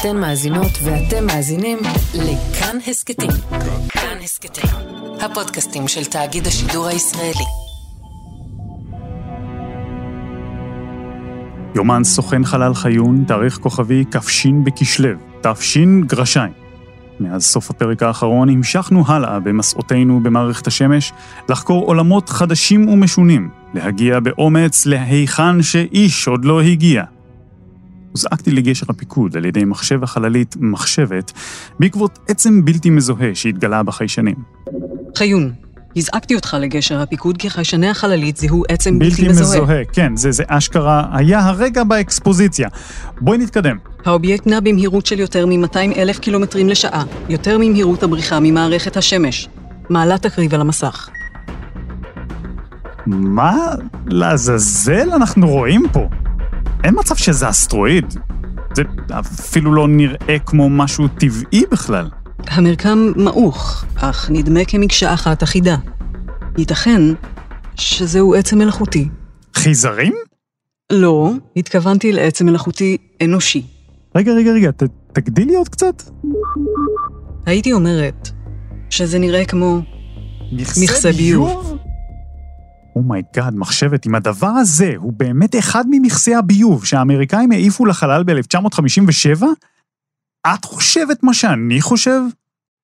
אתן מאזינות ואתם מאזינים לכאן הסכתים. כאן הסכתים, הפודקאסטים של תאגיד השידור הישראלי. יומן סוכן חלל חיון, תאריך כוכבי כ"ש בכשלו, ת"ש גרשיים. מאז סוף הפרק האחרון המשכנו הלאה במסעותינו במערכת השמש, לחקור עולמות חדשים ומשונים, להגיע באומץ להיכן שאיש עוד לא הגיע. הוזעקתי לגשר הפיקוד על ידי מחשב החללית מחשבת, בעקבות עצם בלתי מזוהה שהתגלה בחיישנים. חיון, הזעקתי אותך לגשר הפיקוד כי חיישני החללית זיהו עצם בלתי בלתי מזוהה. מזוהה, כן, זה, זה אשכרה היה הרגע באקספוזיציה. בואי נתקדם. האובייקט נע במהירות של יותר מ-200 אלף קילומטרים לשעה, יותר ממהירות הבריחה ממערכת השמש. מעלה תקריב על המסך. מה לעזאזל אנחנו רואים פה? אין מצב שזה אסטרואיד. זה אפילו לא נראה כמו משהו טבעי בכלל. המרקם מעוך, אך נדמה כמקשה אחת אחידה. ייתכן שזהו עצם מלאכותי. חייזרים? לא, התכוונתי לעצם מלאכותי אנושי. רגע, רגע, רגע, ת, תגדילי עוד קצת. הייתי אומרת שזה נראה כמו מכסה ביוב? Oh my god, Oh מחשבת, אם הדבר הזה הוא באמת אחד ממכסי הביוב שהאמריקאים העיפו לחלל ב-1957, את חושבת מה שאני חושב?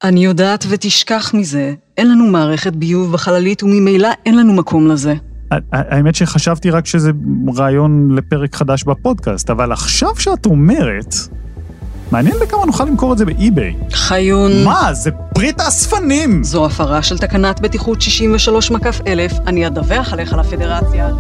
אני יודעת ותשכח מזה. אין לנו מערכת ביוב בחללית וממילא אין לנו מקום לזה. האמת שחשבתי רק שזה רעיון לפרק חדש בפודקאסט, אבל עכשיו שאת אומרת, מעניין בכמה נוכל למכור את זה ב eBay. חיון, מה, זה פריט האספנים! זו הפרה של תקנת בטיחות 63 מקף אלף, אני אדווח עליך לפדרציה.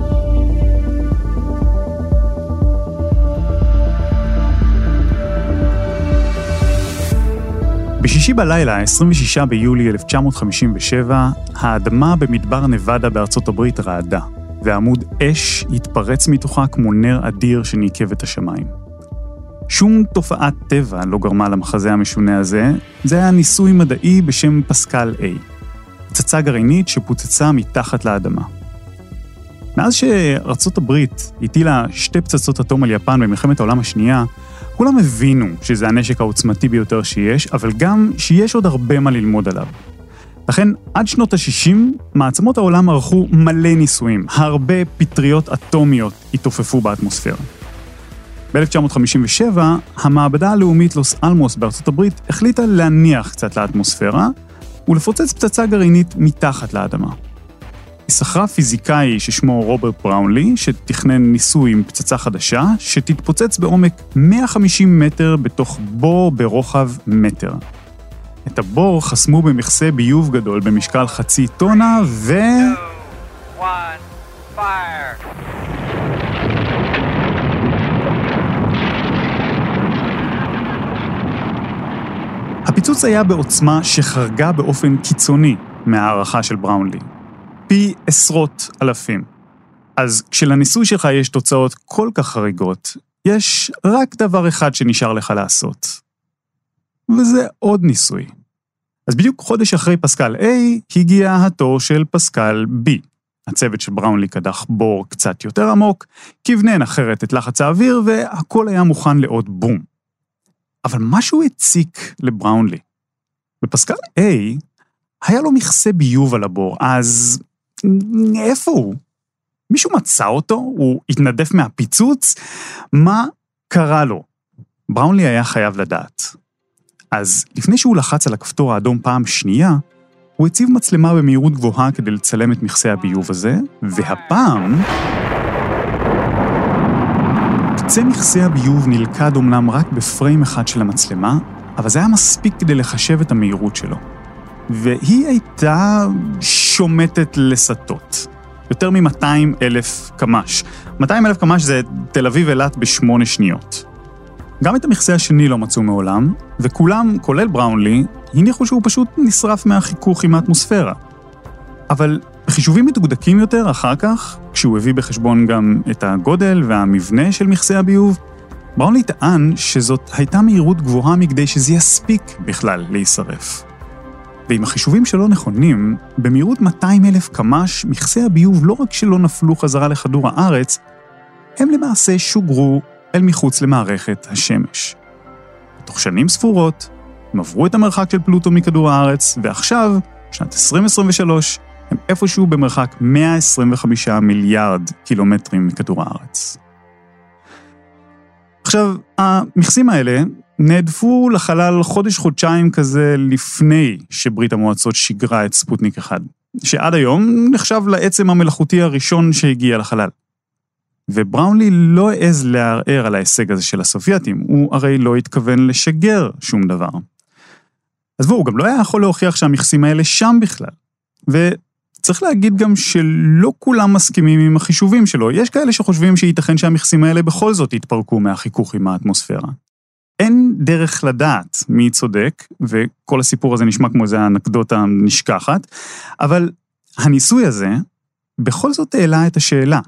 בשישי בלילה, 26 ביולי 1957, האדמה במדבר נבדה בארצות הברית רעדה, ועמוד אש התפרץ מתוכה כמו נר אדיר שניקב את השמיים. שום תופעת טבע לא גרמה למחזה המשונה הזה, זה היה ניסוי מדעי בשם פסקל A, פצצה גרעינית שפוצצה מתחת לאדמה. מאז שארצות הברית הטילה שתי פצצות אטום על יפן במלחמת העולם השנייה, כולם הבינו שזה הנשק העוצמתי ביותר שיש, אבל גם שיש עוד הרבה מה ללמוד עליו. לכן, עד שנות ה-60, מעצמות העולם ערכו מלא ניסויים, הרבה פטריות אטומיות התעופפו באטמוספירה. ב-1957, המעבדה הלאומית לוס אלמוס בארצות הברית החליטה להניח קצת לאטמוספירה ולפוצץ פצצה גרעינית מתחת לאדמה. היא שכרה פיזיקאי ששמו רוברט בראונלי, שתכנן ניסוי עם פצצה חדשה, שתתפוצץ בעומק 150 מטר בתוך בור ברוחב מטר. את הבור חסמו במכסה ביוב גדול במשקל חצי טונה, ו... one, fire. הפיצוץ היה בעוצמה שחרגה באופן קיצוני מההערכה של בראונלי. פי עשרות אלפים. אז כשלניסוי שלך יש תוצאות כל כך חריגות, יש רק דבר אחד שנשאר לך לעשות. וזה עוד ניסוי. אז בדיוק חודש אחרי פסקל A, הגיע התור של פסקל B. הצוות של בראונלי קדח בור קצת יותר עמוק, כוונן אחרת את לחץ האוויר, והכל היה מוכן לעוד בום. אבל משהו הציק לבראונלי. בפסקל A היה לו מכסה ביוב על הבור, אז איפה הוא? מישהו מצא אותו? הוא התנדף מהפיצוץ? מה קרה לו? בראונלי היה חייב לדעת. אז לפני שהוא לחץ על הכפתור האדום פעם שנייה, הוא הציב מצלמה במהירות גבוהה כדי לצלם את מכסה הביוב הזה, והפעם... קצה מכסה הביוב נלכד אומנם רק בפריים אחד של המצלמה, אבל זה היה מספיק כדי לחשב את המהירות שלו. והיא הייתה שומטת לסטות. יותר מ-200 אלף קמ"ש. 200 אלף קמ"ש זה תל אביב אילת בשמונה שניות. גם את המכסה השני לא מצאו מעולם, וכולם, כולל בראונלי, הניחו שהוא פשוט נשרף מהחיכוך עם האטמוספירה. אבל בחישובים מדוקדקים יותר אחר כך, כשהוא הביא בחשבון גם את הגודל והמבנה של מכסה הביוב, בראונלי טען שזאת הייתה מהירות גבוהה מכדי שזה יספיק בכלל להישרף. ואם החישובים שלו נכונים, במהירות 200 אלף קמ"ש, מכסה הביוב לא רק שלא נפלו חזרה לכדור הארץ, הם למעשה שוגרו אל מחוץ למערכת השמש. תוך שנים ספורות, הם עברו את המרחק של פלוטו מכדור הארץ, ועכשיו, שנת 2023, הם איפשהו במרחק 125 מיליארד קילומטרים מכדור הארץ. עכשיו, המכסים האלה נהדפו לחלל חודש-חודשיים כזה לפני שברית המועצות שיגרה את ספוטניק 1, שעד היום נחשב לעצם המלאכותי הראשון שהגיע לחלל. ובראונלי לא העז לערער על ההישג הזה של הסובייטים, הוא הרי לא התכוון לשגר שום דבר. עזבו, הוא גם לא היה יכול להוכיח שהמכסים האלה שם בכלל. וצריך להגיד גם שלא כולם מסכימים עם החישובים שלו, יש כאלה שחושבים שייתכן שהמכסים האלה בכל זאת יתפרקו מהחיכוך עם האטמוספירה. אין דרך לדעת מי צודק, וכל הסיפור הזה נשמע כמו איזה אנקדוטה נשכחת, אבל הניסוי הזה בכל זאת העלה את השאלה,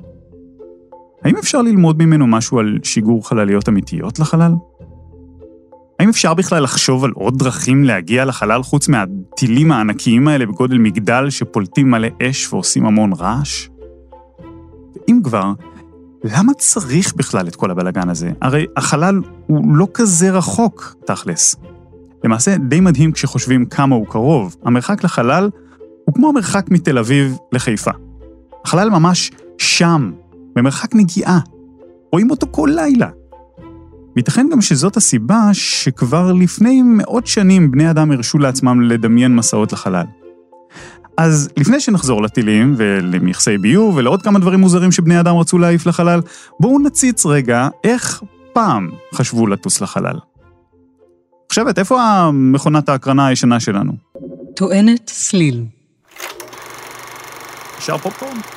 האם אפשר ללמוד ממנו משהו על שיגור חלליות אמיתיות לחלל? האם אפשר בכלל לחשוב על עוד דרכים להגיע לחלל חוץ מהטילים הענקיים האלה בגודל מגדל שפולטים מלא אש ועושים המון רעש? אם כבר, למה צריך בכלל את כל הבלגן הזה? הרי החלל הוא לא כזה רחוק, תכלס. למעשה, די מדהים כשחושבים כמה הוא קרוב. המרחק לחלל הוא כמו המרחק מתל אביב לחיפה. החלל ממש שם, במרחק נגיעה. רואים אותו כל לילה. וייתכן גם שזאת הסיבה שכבר לפני מאות שנים בני אדם הרשו לעצמם לדמיין מסעות לחלל. אז לפני שנחזור לטילים ולמכסי ביוב ולעוד כמה דברים מוזרים שבני אדם רצו להעיף לחלל, בואו נציץ רגע איך פעם חשבו לטוס לחלל. חושבת, איפה המכונת ההקרנה הישנה שלנו? טוענת סליל. נשאר פופקורן?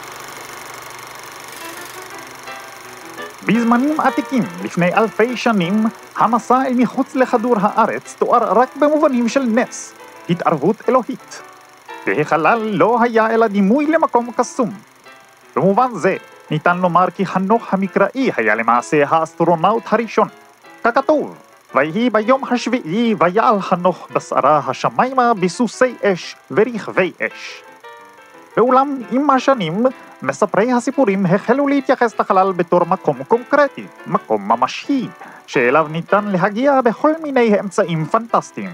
בזמנים עתיקים, לפני אלפי שנים, המסע אל מחוץ לכדור הארץ תואר רק במובנים של נס, התערבות אלוהית. והחלל לא היה אלא דימוי למקום קסום. במובן זה, ניתן לומר כי חנוך המקראי היה למעשה האסטרונאוט הראשון. ככתוב, ויהי ביום השביעי ויעל חנוך בשרה השמיימה בסוסי אש ורכבי אש. ואולם, עם השנים, מספרי הסיפורים החלו להתייחס לחלל בתור מקום קונקרטי, מקום ממשי, שאליו ניתן להגיע בכל מיני אמצעים פנטסטיים.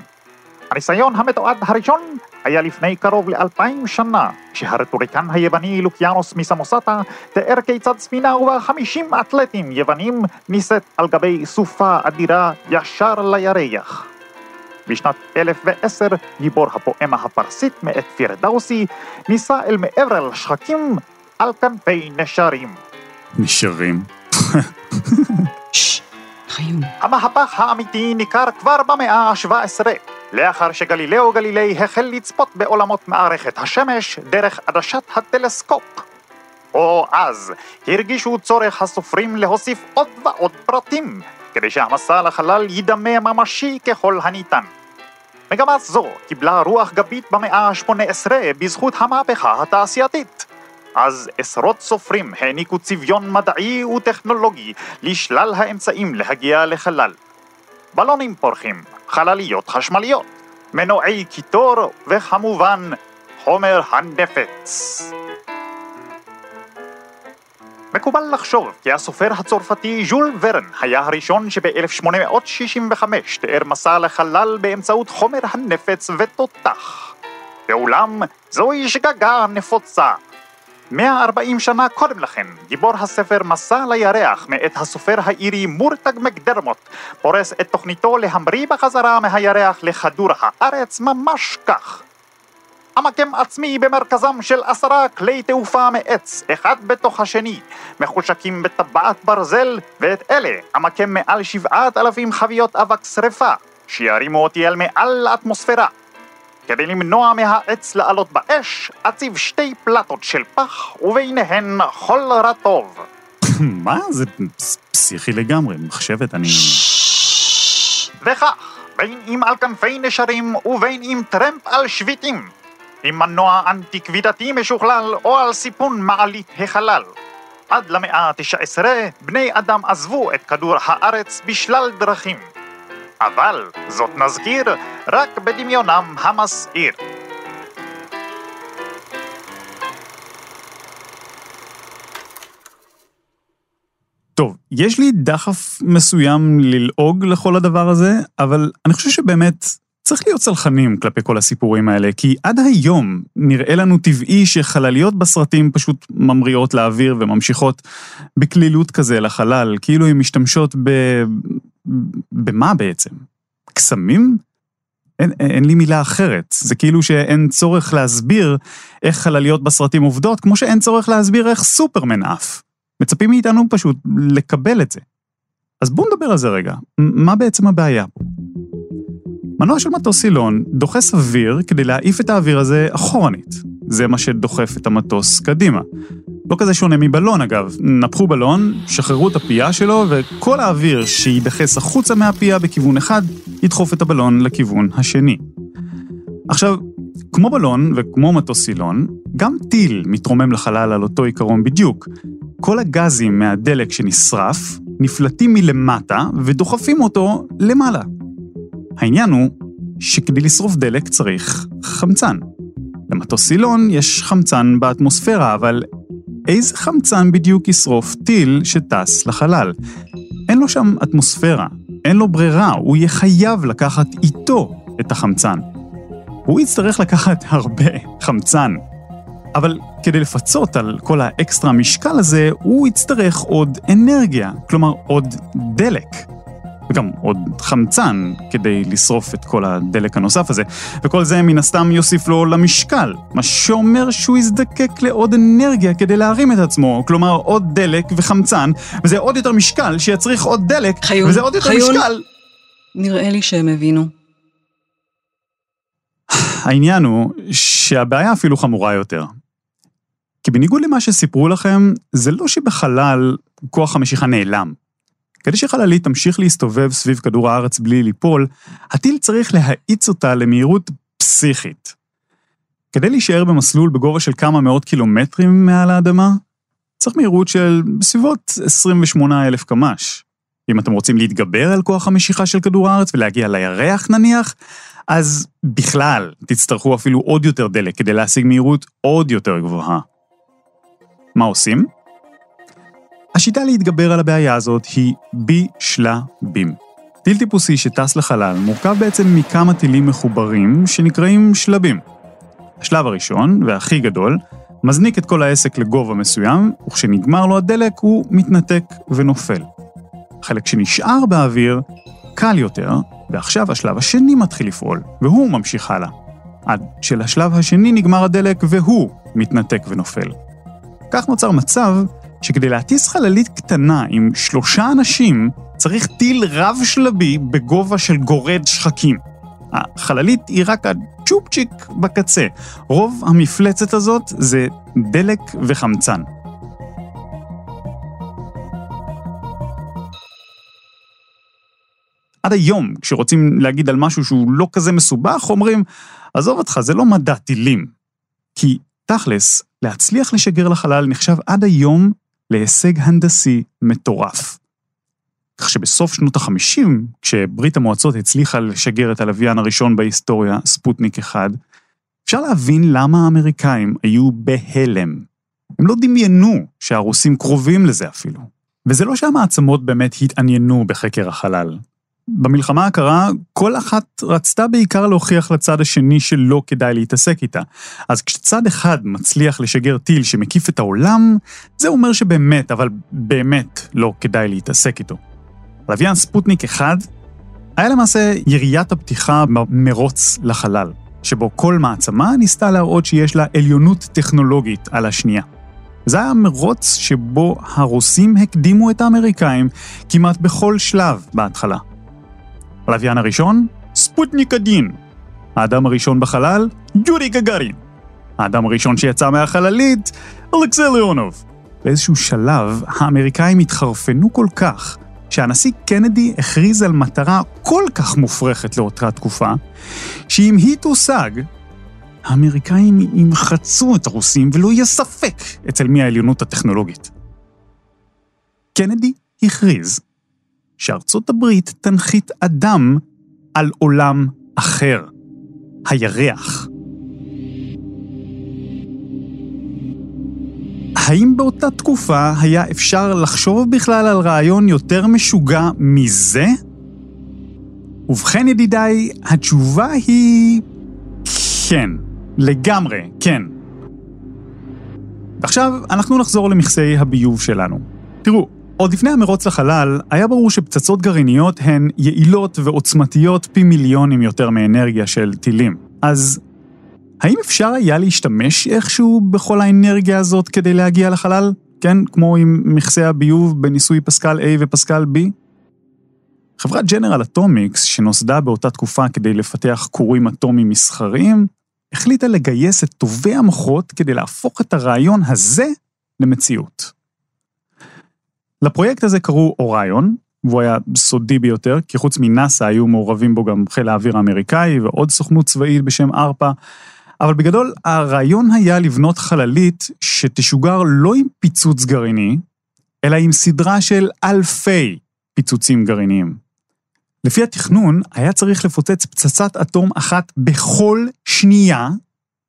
הניסיון המתועד הראשון היה לפני קרוב לאלפיים שנה, כשהרטוריקן היווני לוקיאנוס מסמוסטה תיאר כיצד ספינה ובה חמישים אתלטים יוונים נישאת על גבי סופה אדירה ישר לירח. בשנת 1010 גיבור הפואמה הפרסית מאת פירדאוסי נישא אל מעבר לשחקים על כנפי נשרים. נשארים. חיים. המהפך האמיתי ניכר כבר במאה ה-17, לאחר שגלילאו גלילי החל לצפות בעולמות מערכת השמש דרך עדשת הטלסקופ. או אז הרגישו צורך הסופרים להוסיף עוד ועוד פרטים, כדי שהמסע לחלל יידמה ממשי ככל הניתן. מגמה זו קיבלה רוח גבית במאה ה-18 בזכות המהפכה התעשייתית. אז עשרות סופרים העניקו צביון מדעי וטכנולוגי לשלל האמצעים להגיע לחלל. בלונים פורחים, חלליות חשמליות, מנועי קיטור וכמובן חומר הנפץ. מקובל לחשוב כי הסופר הצרפתי ז'ול ורן היה הראשון שב-1865 תיאר מסע לחלל באמצעות חומר הנפץ ותותח. ואולם, זוהי שגגה נפוצה. 140 שנה קודם לכן, גיבור הספר מסע לירח מאת הסופר האירי מורטג מקדרמוט, פורס את תוכניתו להמריא בחזרה מהירח לכדור הארץ ממש כך. המקם עצמי במרכזם של עשרה כלי תעופה מעץ, אחד בתוך השני, מחושקים בטבעת ברזל, ואת אלה המקם מעל שבעת אלפים חביות אבק שרפה, שירימו אותי אל מעל האטמוספירה. כדי למנוע מהעץ לעלות באש, אציב שתי פלטות של פח, וביניהן חול רטוב. מה? זה פסיכי לגמרי, מחשבת, אני... וכך, בין אם על כנפי נשרים ובין אם טרמפ על שביטים, עם מנוע אנטי כבידתי משוכלל או על סיפון מעלית החלל. עד למאה ה-19 בני אדם עזבו את כדור הארץ בשלל דרכים. אבל, זאת נזכיר, רק בדמיונם המסעיר. טוב, יש לי דחף מסוים ללעוג לכל הדבר הזה, אבל אני חושב שבאמת צריך להיות צלחנים כלפי כל הסיפורים האלה, כי עד היום נראה לנו טבעי שחלליות בסרטים פשוט ממריאות לאוויר וממשיכות בקלילות כזה לחלל, כאילו הן משתמשות ב... במה בעצם? קסמים? אין, אין לי מילה אחרת. זה כאילו שאין צורך להסביר איך חלליות בסרטים עובדות, כמו שאין צורך להסביר איך סופרמן עף. מצפים מאיתנו פשוט לקבל את זה. אז בואו נדבר על זה רגע. מה בעצם הבעיה פה? מנוע של מטוס סילון דוחס אוויר כדי להעיף את האוויר הזה אחורנית. זה מה שדוחף את המטוס קדימה. לא כזה שונה מבלון אגב, נפחו בלון, שחררו את הפייה שלו, וכל האוויר שיידחס החוצה מהפייה בכיוון אחד, ידחוף את הבלון לכיוון השני. עכשיו, כמו בלון וכמו מטוס סילון, גם טיל מתרומם לחלל על אותו עיקרון בדיוק. כל הגזים מהדלק שנשרף נפלטים מלמטה ודוחפים אותו למעלה. העניין הוא שכדי לשרוף דלק צריך חמצן. למטוס סילון יש חמצן באטמוספירה, אבל איזה חמצן בדיוק ישרוף טיל שטס לחלל? אין לו שם אטמוספירה, אין לו ברירה, הוא יהיה חייב לקחת איתו את החמצן. הוא יצטרך לקחת הרבה חמצן. אבל כדי לפצות על כל האקסטרה משקל הזה, הוא יצטרך עוד אנרגיה, כלומר עוד דלק. וגם עוד חמצן כדי לשרוף את כל הדלק הנוסף הזה, וכל זה מן הסתם יוסיף לו למשקל, מה שאומר שהוא יזדקק לעוד אנרגיה כדי להרים את עצמו, כלומר עוד דלק וחמצן, וזה עוד יותר משקל שיצריך עוד דלק, חיון, וזה עוד יותר חיון. משקל. נראה לי שהם הבינו. העניין הוא שהבעיה אפילו חמורה יותר. כי בניגוד למה שסיפרו לכם, זה לא שבחלל כוח המשיכה נעלם. כדי שחללית תמשיך להסתובב סביב כדור הארץ בלי ליפול, הטיל צריך להאיץ אותה למהירות פסיכית. כדי להישאר במסלול בגובה של כמה מאות קילומטרים מעל האדמה, צריך מהירות של בסביבות 28,000 קמ"ש. אם אתם רוצים להתגבר על כוח המשיכה של כדור הארץ ולהגיע לירח נניח, אז בכלל תצטרכו אפילו עוד יותר דלק כדי להשיג מהירות עוד יותר גבוהה. מה עושים? השיטה להתגבר על הבעיה הזאת היא בשלבים. טיל טיפוסי שטס לחלל מורכב בעצם מכמה טילים מחוברים שנקראים שלבים. השלב הראשון, והכי גדול, מזניק את כל העסק לגובה מסוים, וכשנגמר לו הדלק הוא מתנתק ונופל. החלק שנשאר באוויר קל יותר, ועכשיו השלב השני מתחיל לפעול, והוא ממשיך הלאה. עד שלשלב השני נגמר הדלק והוא מתנתק ונופל. כך נוצר מצב שכדי להטיס חללית קטנה עם שלושה אנשים, צריך טיל רב-שלבי בגובה של גורד שחקים. החללית היא רק הצ'ופצ'יק בקצה. רוב המפלצת הזאת זה דלק וחמצן. עד היום, כשרוצים להגיד על משהו שהוא לא כזה מסובך, אומרים, עזוב אותך, זה לא מדע טילים. כי תכלס, להצליח לשגר לחלל נחשב עד היום להישג הנדסי מטורף. כך שבסוף שנות ה-50, כשברית המועצות הצליחה לשגר את הלוויין הראשון בהיסטוריה, ספוטניק 1, אפשר להבין למה האמריקאים היו בהלם. הם לא דמיינו שהרוסים קרובים לזה אפילו. וזה לא שהמעצמות באמת התעניינו בחקר החלל. במלחמה הקרה, כל אחת רצתה בעיקר להוכיח לצד השני שלא כדאי להתעסק איתה. אז כשצד אחד מצליח לשגר טיל שמקיף את העולם, זה אומר שבאמת, אבל באמת לא כדאי להתעסק איתו. לוויין ספוטניק 1 היה למעשה יריית הפתיחה במרוץ לחלל, שבו כל מעצמה ניסתה להראות שיש לה עליונות טכנולוגית על השנייה. זה היה מרוץ שבו הרוסים הקדימו את האמריקאים כמעט בכל שלב בהתחלה. הלוויין הראשון, ספוטניק הדין. האדם הראשון בחלל, יורי גגארין. האדם הראשון שיצא מהחללית, אלכסי ליאונוב. באיזשהו שלב, האמריקאים התחרפנו כל כך, שהנשיא קנדי הכריז על מטרה כל כך מופרכת לאותה תקופה, שאם היא תושג, האמריקאים ימחצו את הרוסים ולא יהיה ספק אצל מי העליונות הטכנולוגית. קנדי הכריז שארצות הברית תנחית אדם על עולם אחר, הירח. האם באותה תקופה היה אפשר לחשוב בכלל על רעיון יותר משוגע מזה? ובכן, ידידיי, התשובה היא... כן. לגמרי, כן. ועכשיו, אנחנו נחזור למכסי הביוב שלנו. תראו, עוד לפני המרוץ לחלל, היה ברור שפצצות גרעיניות הן יעילות ועוצמתיות פי מיליונים יותר מאנרגיה של טילים. אז האם אפשר היה להשתמש איכשהו בכל האנרגיה הזאת כדי להגיע לחלל? כן, כמו עם מכסי הביוב בניסוי פסקל A ופסקל B? חברת ג'נרל אטומיקס, שנוסדה באותה תקופה כדי לפתח כורים אטומיים מסחריים, החליטה לגייס את טובי המוחות כדי להפוך את הרעיון הזה למציאות. לפרויקט הזה קראו אוריון, והוא היה סודי ביותר, כי חוץ מנאסא היו מעורבים בו גם חיל האוויר האמריקאי ועוד סוכנות צבאית בשם ארפא, אבל בגדול הרעיון היה לבנות חללית שתשוגר לא עם פיצוץ גרעיני, אלא עם סדרה של אלפי פיצוצים גרעיניים. לפי התכנון, היה צריך לפוצץ פצצת אטום אחת בכל שנייה,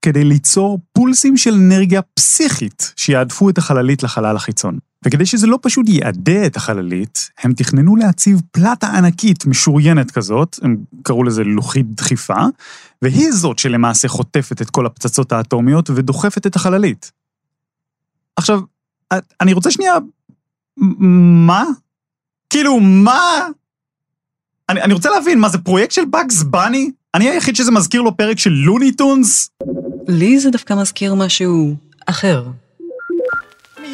כדי ליצור פולסים של אנרגיה פסיכית שיעדפו את החללית לחלל החיצון. וכדי שזה לא פשוט יעדה את החללית, הם תכננו להציב פלטה ענקית משוריינת כזאת, הם קראו לזה לוחית דחיפה, והיא זאת שלמעשה חוטפת את כל הפצצות האטומיות ודוחפת את החללית. עכשיו, אני רוצה שנייה... מה? כאילו, מה? אני, אני רוצה להבין, מה זה פרויקט של באגס בני? אני היחיד שזה מזכיר לו פרק של לוני טונס? לי זה דווקא מזכיר משהו אחר.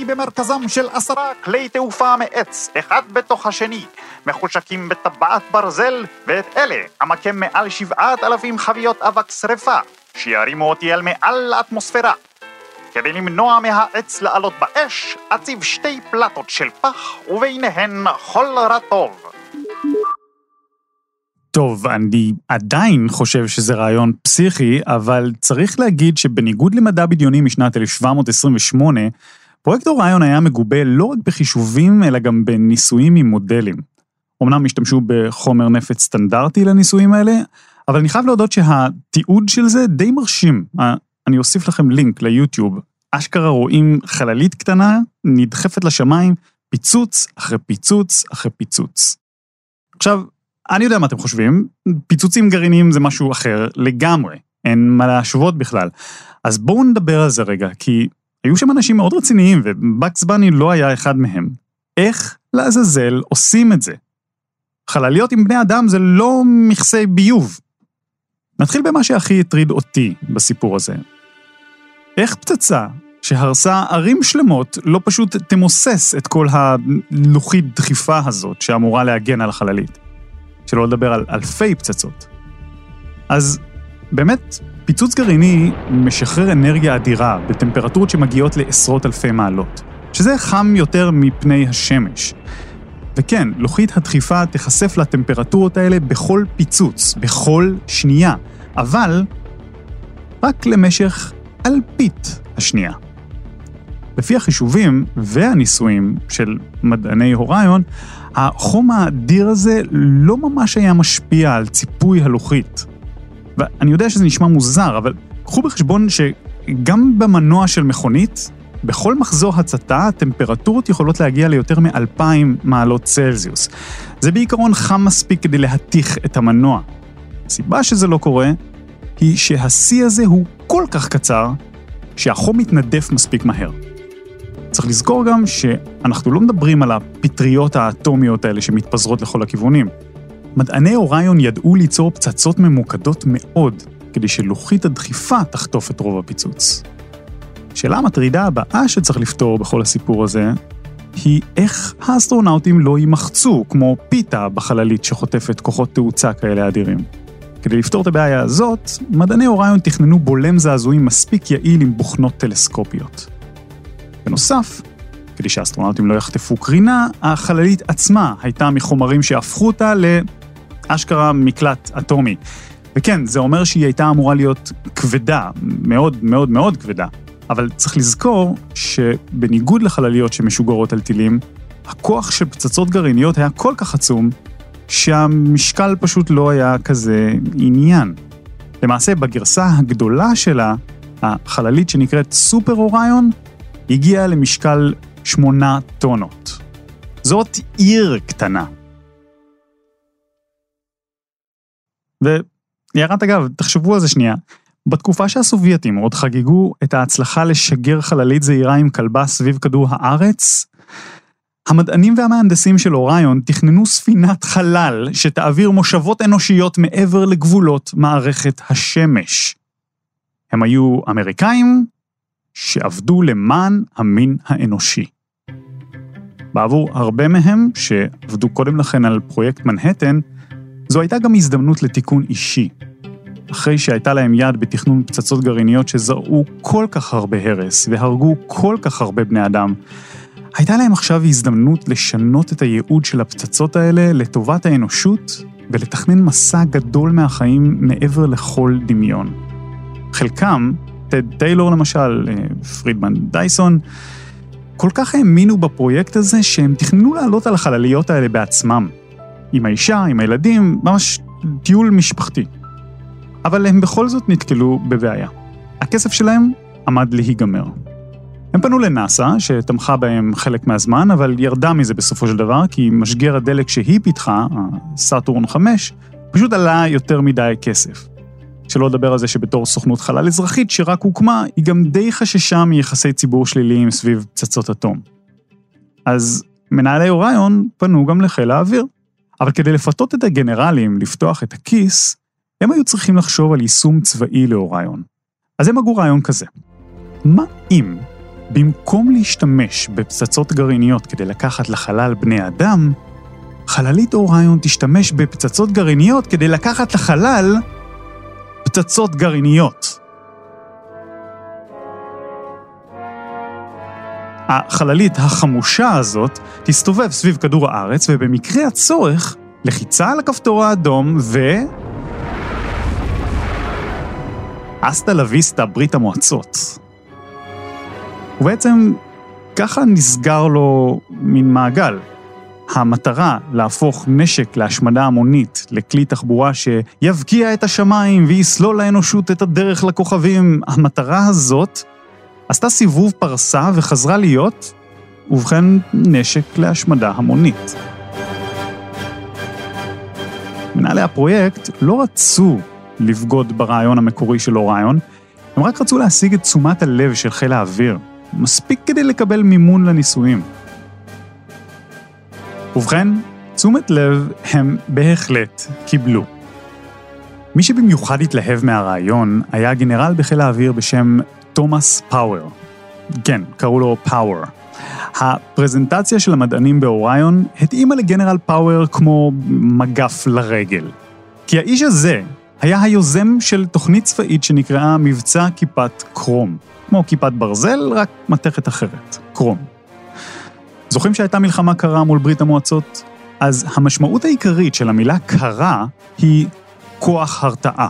במרכזם של עשרה כלי תעופה מעץ, אחד בתוך השני, מחושקים בטבעת ברזל, ואת אלה המקם מעל שבעת אלפים חביות אבק שרפה, שירימו אותי אל מעל האטמוספירה. כדי למנוע מהעץ לעלות באש, אציב שתי פלטות של פח, וביניהן חול רטוב. טוב, אני עדיין חושב שזה רעיון פסיכי, אבל צריך להגיד שבניגוד למדע בדיוני משנת 1728, פרויקט אוריון היה מגובה לא רק בחישובים, אלא גם בניסויים עם מודלים. אמנם השתמשו בחומר נפץ סטנדרטי לניסויים האלה, אבל אני חייב להודות שהתיעוד של זה די מרשים. אני אוסיף לכם לינק ליוטיוב. אשכרה רואים חללית קטנה, נדחפת לשמיים, פיצוץ אחרי פיצוץ אחרי פיצוץ. עכשיו, אני יודע מה אתם חושבים, פיצוצים גרעיניים זה משהו אחר לגמרי, אין מה להשוות בכלל. אז בואו נדבר על זה רגע, כי היו שם אנשים מאוד רציניים, ובקס בני לא היה אחד מהם. איך לעזאזל עושים את זה? חלליות עם בני אדם זה לא מכסי ביוב. נתחיל במה שהכי הטריד אותי בסיפור הזה. איך פצצה שהרסה ערים שלמות לא פשוט תמוסס את כל הלוחית דחיפה הזאת שאמורה להגן על החללית? שלא לדבר על אלפי פצצות. אז באמת, פיצוץ גרעיני משחרר אנרגיה אדירה בטמפרטורות שמגיעות לעשרות אלפי מעלות, שזה חם יותר מפני השמש. וכן, לוחית הדחיפה תיחשף לטמפרטורות האלה בכל פיצוץ, בכל שנייה, אבל רק למשך אלפית השנייה. לפי החישובים והניסויים של מדעני הוריון, החום האדיר הזה לא ממש היה משפיע על ציפוי הלוחית. ואני יודע שזה נשמע מוזר, אבל קחו בחשבון שגם במנוע של מכונית, בכל מחזור הצתה הטמפרטורות יכולות להגיע ליותר מ-2,000 מעלות צלזיוס. זה בעיקרון חם מספיק כדי להתיך את המנוע. הסיבה שזה לא קורה, היא שהשיא הזה הוא כל כך קצר, שהחום מתנדף מספיק מהר. צריך לזכור גם שאנחנו לא מדברים על הפטריות האטומיות האלה שמתפזרות לכל הכיוונים. מדעני אוריון ידעו ליצור פצצות ממוקדות מאוד, כדי שלוחית הדחיפה תחטוף את רוב הפיצוץ. השאלה המטרידה הבאה שצריך לפתור בכל הסיפור הזה, היא איך האסטרונאוטים לא יימחצו כמו פיתה בחללית שחוטפת כוחות תאוצה כאלה אדירים. כדי לפתור את הבעיה הזאת, מדעני אוריון תכננו בולם זעזועים מספיק יעיל עם בוכנות טלסקופיות. בנוסף, כדי שהאסטרונאוטים לא יחטפו קרינה, החללית עצמה הייתה מחומרים שהפכו אותה לאשכרה מקלט אטומי. וכן, זה אומר שהיא הייתה אמורה להיות כבדה, מאוד מאוד מאוד כבדה. אבל צריך לזכור שבניגוד לחלליות שמשוגרות על טילים, הכוח של פצצות גרעיניות היה כל כך עצום, שהמשקל פשוט לא היה כזה עניין. למעשה, בגרסה הגדולה שלה, החללית שנקראת סופר אוריון, הגיע למשקל שמונה טונות. זאת עיר קטנה. והערת אגב, תחשבו על זה שנייה, בתקופה שהסובייטים עוד חגגו את ההצלחה לשגר חללית זעירה עם כלבה סביב כדור הארץ, המדענים והמהנדסים של אוריון תכננו ספינת חלל שתעביר מושבות אנושיות מעבר לגבולות מערכת השמש. הם היו אמריקאים שעבדו למען המין האנושי. בעבור הרבה מהם, שעבדו קודם לכן על פרויקט מנהטן, זו הייתה גם הזדמנות לתיקון אישי. אחרי שהייתה להם יד בתכנון פצצות גרעיניות שזרעו כל כך הרבה הרס והרגו כל כך הרבה בני אדם, הייתה להם עכשיו הזדמנות לשנות את הייעוד של הפצצות האלה לטובת האנושות ולתכנן מסע גדול מהחיים מעבר לכל דמיון. חלקם, טד טיילור למשל, אה, פרידמן דייסון, כל כך האמינו בפרויקט הזה שהם תכננו לעלות על החלליות האלה בעצמם. עם האישה, עם הילדים, ממש טיול משפחתי. אבל הם בכל זאת נתקלו בבעיה. הכסף שלהם עמד להיגמר. הם פנו לנאסא, שתמכה בהם חלק מהזמן, אבל ירדה מזה בסופו של דבר, כי משגר הדלק שהיא פיתחה, סאטורן 5, פשוט עלה יותר מדי כסף. שלא לדבר על זה שבתור סוכנות חלל אזרחית שרק הוקמה, היא גם די חששה מיחסי ציבור שליליים סביב פצצות אטום. אז מנהלי אוריון פנו גם לחיל האוויר. אבל כדי לפתות את הגנרלים לפתוח את הכיס, הם היו צריכים לחשוב על יישום צבאי לאוריון. אז הם הגו רעיון כזה. מה אם, במקום להשתמש בפצצות גרעיניות כדי לקחת לחלל בני אדם, חללית אוריון תשתמש בפצצות גרעיניות כדי לקחת לחלל פצצות גרעיניות. החללית החמושה הזאת תסתובב סביב כדור הארץ, ובמקרה הצורך, לחיצה על הכפתור האדום ו... אסטה לוויסטה, ברית המועצות. ובעצם ככה נסגר לו מין מעגל. המטרה להפוך נשק להשמדה המונית לכלי תחבורה שיבקיע את השמיים ויסלול לאנושות את הדרך לכוכבים, המטרה הזאת עשתה סיבוב פרסה וחזרה להיות, ובכן, נשק להשמדה המונית. מנהלי הפרויקט לא רצו לבגוד ברעיון המקורי של אוריון, הם רק רצו להשיג את תשומת הלב של חיל האוויר, מספיק כדי לקבל מימון לניסויים. ובכן, תשומת לב הם בהחלט קיבלו. מי שבמיוחד התלהב מהרעיון היה גנרל בחיל האוויר בשם תומאס פאוור. כן, קראו לו פאוור. הפרזנטציה של המדענים באוריון התאימה לגנרל פאוור כמו מגף לרגל. כי האיש הזה היה היוזם של תוכנית צבאית שנקראה מבצע כיפת קרום. כמו כיפת ברזל, רק מתכת אחרת, קרום. זוכרים שהייתה מלחמה קרה מול ברית המועצות? אז המשמעות העיקרית של המילה קרה היא כוח הרתעה.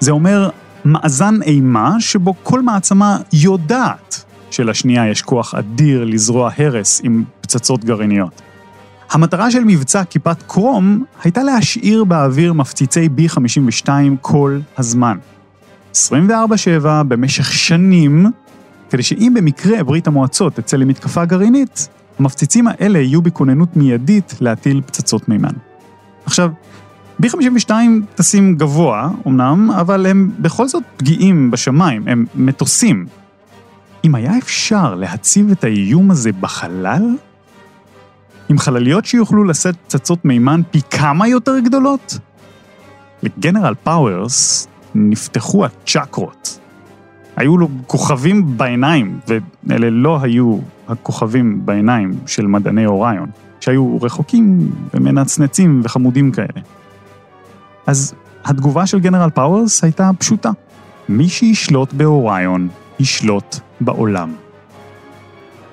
זה אומר מאזן אימה שבו כל מעצמה יודעת שלשנייה יש כוח אדיר לזרוע הרס עם פצצות גרעיניות. המטרה של מבצע כיפת קרום הייתה להשאיר באוויר מפציצי B-52 כל הזמן. 24/7 במשך שנים, כדי שאם במקרה ברית המועצות תצא למתקפה גרעינית, המפציצים האלה יהיו בכוננות מיידית להטיל פצצות מימן. עכשיו, B-52 טסים גבוה, אמנם, אבל הם בכל זאת פגיעים בשמיים, הם מטוסים. אם היה אפשר להציב את האיום הזה בחלל, עם חלליות שיוכלו לשאת פצצות מימן פי כמה יותר גדולות? לגנרל פאוורס נפתחו הצ'קרות. היו לו כוכבים בעיניים, ואלה לא היו הכוכבים בעיניים של מדעני אוריון, שהיו רחוקים ומנצנצים וחמודים כאלה. אז התגובה של גנרל פאוורס הייתה פשוטה. מי שישלוט באוריון, ישלוט בעולם.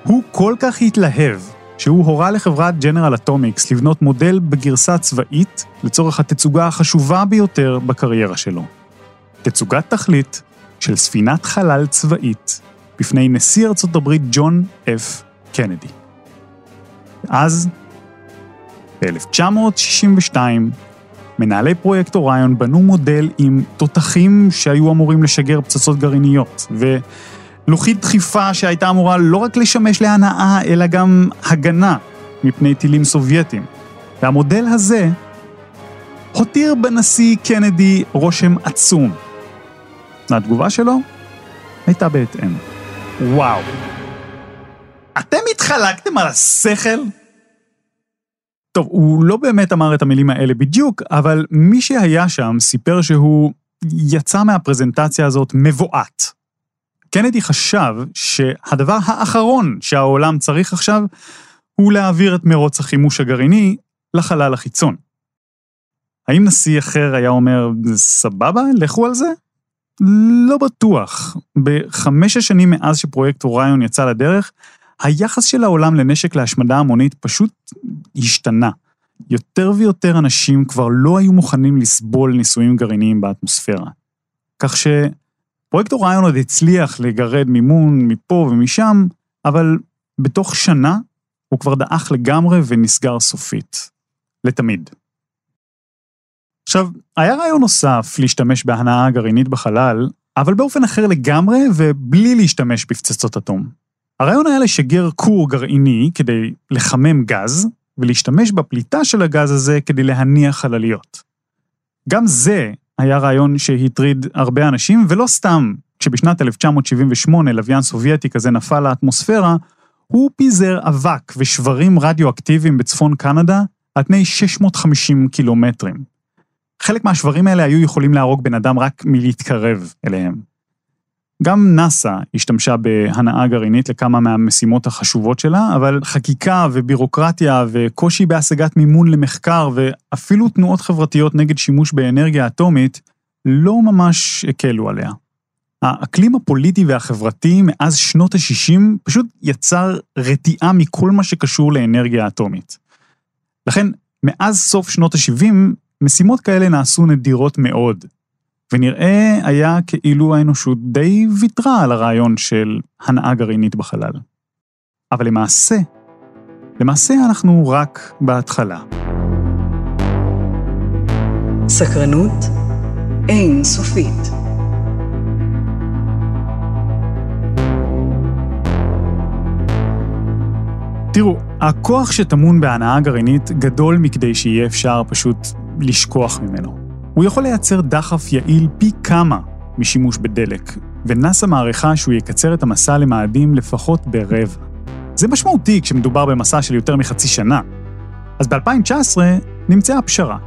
הוא כל כך התלהב, שהוא הורה לחברת ג'נרל אטומיקס לבנות מודל בגרסה צבאית לצורך התצוגה החשובה ביותר בקריירה שלו. תצוגת תכלית של ספינת חלל צבאית בפני נשיא ארצות הברית ג'ון אפ קנדי. אז, ב-1962, מנהלי פרויקט אוריון בנו מודל עם תותחים שהיו אמורים לשגר פצצות גרעיניות, לוחית דחיפה שהייתה אמורה לא רק לשמש להנאה, אלא גם הגנה מפני טילים סובייטיים. והמודל הזה הותיר בנשיא קנדי רושם עצום. והתגובה שלו הייתה בהתאם. וואו. אתם התחלקתם על השכל? טוב, הוא לא באמת אמר את המילים האלה בדיוק, אבל מי שהיה שם סיפר שהוא יצא מהפרזנטציה הזאת מבועת. קנדי חשב שהדבר האחרון שהעולם צריך עכשיו הוא להעביר את מרוץ החימוש הגרעיני לחלל החיצון. האם נשיא אחר היה אומר, סבבה, לכו על זה? לא בטוח. בחמש השנים מאז שפרויקט אוריון יצא לדרך, היחס של העולם לנשק להשמדה המונית פשוט השתנה. יותר ויותר אנשים כבר לא היו מוכנים לסבול ניסויים גרעיניים באטמוספירה. כך שפרויקט אוריון עוד הצליח לגרד מימון מפה ומשם, אבל בתוך שנה הוא כבר דעך לגמרי ונסגר סופית. לתמיד. עכשיו, היה רעיון נוסף להשתמש בהנאה גרעינית בחלל, אבל באופן אחר לגמרי ובלי להשתמש בפצצות אטום. הרעיון היה לשגר כור גרעיני כדי לחמם גז, ולהשתמש בפליטה של הגז הזה כדי להניח חלליות. גם זה היה רעיון שהטריד הרבה אנשים, ולא סתם, כשבשנת 1978 לוויין סובייטי כזה נפל לאטמוספירה, הוא פיזר אבק ושברים רדיואקטיביים בצפון קנדה על פני 650 קילומטרים. חלק מהשברים האלה היו יכולים להרוג בן אדם רק מלהתקרב אליהם. גם נאס"א השתמשה בהנאה גרעינית לכמה מהמשימות החשובות שלה, אבל חקיקה ובירוקרטיה וקושי בהשגת מימון למחקר ואפילו תנועות חברתיות נגד שימוש באנרגיה אטומית לא ממש הקלו עליה. האקלים הפוליטי והחברתי מאז שנות ה-60 פשוט יצר רתיעה מכל מה שקשור לאנרגיה אטומית. לכן, מאז סוף שנות ה-70, משימות כאלה נעשו נדירות מאוד, ונראה היה כאילו האנושות די ויתרה על הרעיון של הנאה גרעינית בחלל. אבל למעשה, למעשה אנחנו רק בהתחלה. סקרנות אין סופית. תראו, הכוח שטמון בהנאה גרעינית גדול מכדי שיהיה אפשר פשוט לשכוח ממנו. הוא יכול לייצר דחף יעיל פי כמה משימוש בדלק, ונאס"א מעריכה שהוא יקצר את המסע למאדים לפחות ברבע. זה משמעותי כשמדובר במסע של יותר מחצי שנה. אז ב-2019 נמצאה פשרה.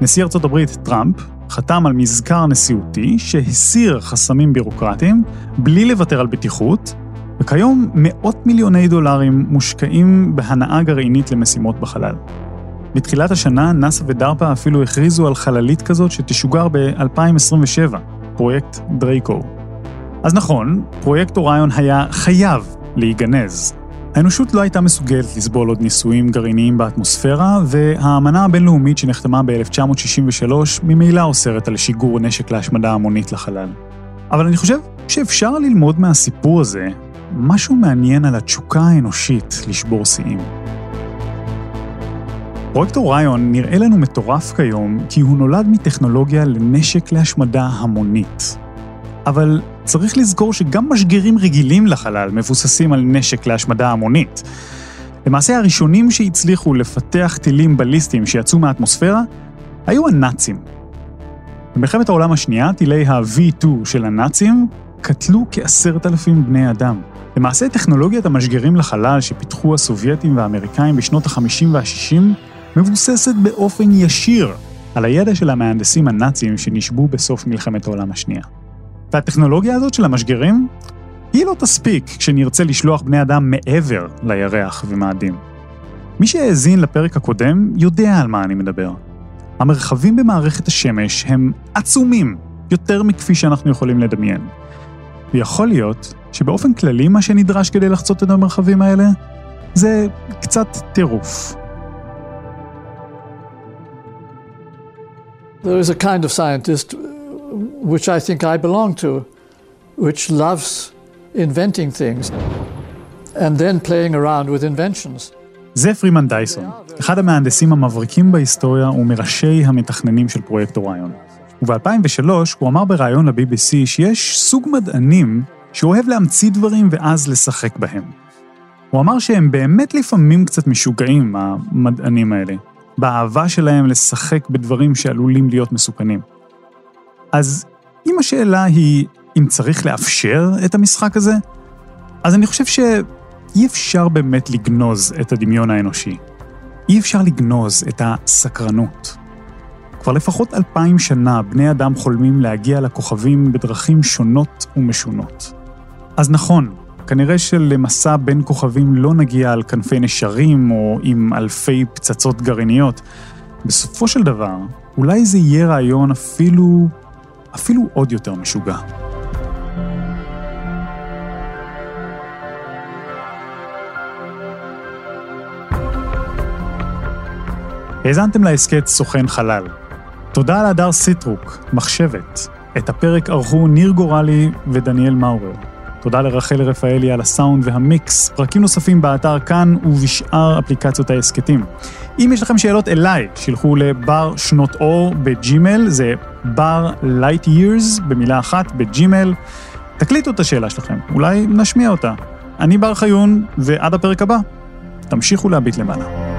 נשיא ארצות הברית טראמפ חתם על מזכר נשיאותי שהסיר חסמים בירוקרטיים בלי לוותר על בטיחות, וכיום מאות מיליוני דולרים מושקעים בהנאה גרעינית למשימות בחלל. בתחילת השנה, נאס"א ודארפה אפילו הכריזו על חללית כזאת שתשוגר ב-2027, פרויקט דרייקו. אז נכון, פרויקט אוריון היה חייב להיגנז. האנושות לא הייתה מסוגלת לסבול עוד ניסויים גרעיניים באטמוספירה, והאמנה הבינלאומית שנחתמה ב-1963 ממילא אוסרת על שיגור נשק להשמדה המונית לחלל. אבל אני חושב שאפשר ללמוד מהסיפור הזה משהו מעניין על התשוקה האנושית לשבור שיאים. פרויקט אוריון נראה לנו מטורף כיום כי הוא נולד מטכנולוגיה לנשק להשמדה המונית. אבל צריך לזכור שגם משגרים רגילים לחלל מבוססים על נשק להשמדה המונית. למעשה הראשונים שהצליחו לפתח טילים בליסטיים שיצאו מהאטמוספירה היו הנאצים. במלחמת העולם השנייה, טילי ה-V2 של הנאצים קטלו כעשרת אלפים בני אדם. למעשה טכנולוגיית המשגרים לחלל שפיתחו הסובייטים והאמריקאים בשנות ה-50 וה-60 מבוססת באופן ישיר על הידע של המהנדסים הנאצים שנשבו בסוף מלחמת העולם השנייה. והטכנולוגיה הזאת של המשגרים, היא לא תספיק כשנרצה לשלוח בני אדם מעבר לירח ומאדים. מי שהאזין לפרק הקודם יודע על מה אני מדבר. המרחבים במערכת השמש הם עצומים, יותר מכפי שאנחנו יכולים לדמיין. ויכול להיות שבאופן כללי מה שנדרש כדי לחצות את המרחבים האלה זה קצת טירוף. There is a kind of scientist which I think I belong to, which loves inventing things and then playing around with inventions. זה פרימן דייסון, אחד המהנדסים המבריקים בהיסטוריה ומראשי המתכננים של פרויקט אוריון. וב-2003 הוא אמר בריאיון ל-BBC שיש סוג מדענים שאוהב להמציא דברים ואז לשחק בהם. הוא אמר שהם באמת לפעמים קצת משוגעים, המדענים האלה, באהבה שלהם לשחק בדברים שעלולים להיות מסוכנים. אז אם השאלה היא אם צריך לאפשר את המשחק הזה, אז אני חושב שאי אפשר באמת לגנוז את הדמיון האנושי. אי אפשר לגנוז את הסקרנות. כבר לפחות אלפיים שנה בני אדם חולמים להגיע לכוכבים בדרכים שונות ומשונות. אז נכון, כנראה שלמסע בין כוכבים לא נגיע על כנפי נשרים או עם אלפי פצצות גרעיניות. בסופו של דבר, אולי זה יהיה רעיון אפילו, אפילו עוד יותר משוגע. האזנתם להסכת סוכן חלל. תודה להדר סיטרוק, מחשבת. את הפרק ערכו ניר גורלי ודניאל מאורר. תודה לרחל רפאלי על הסאונד והמיקס. פרקים נוספים באתר כאן ובשאר אפליקציות ההסכתים. אם יש לכם שאלות אליי, שילחו לבר שנות אור ב Gmail, זה בר light years במילה אחת ב Gmail. תקליטו את השאלה שלכם, אולי נשמיע אותה. אני בר חיון, ועד הפרק הבא, תמשיכו להביט למעלה.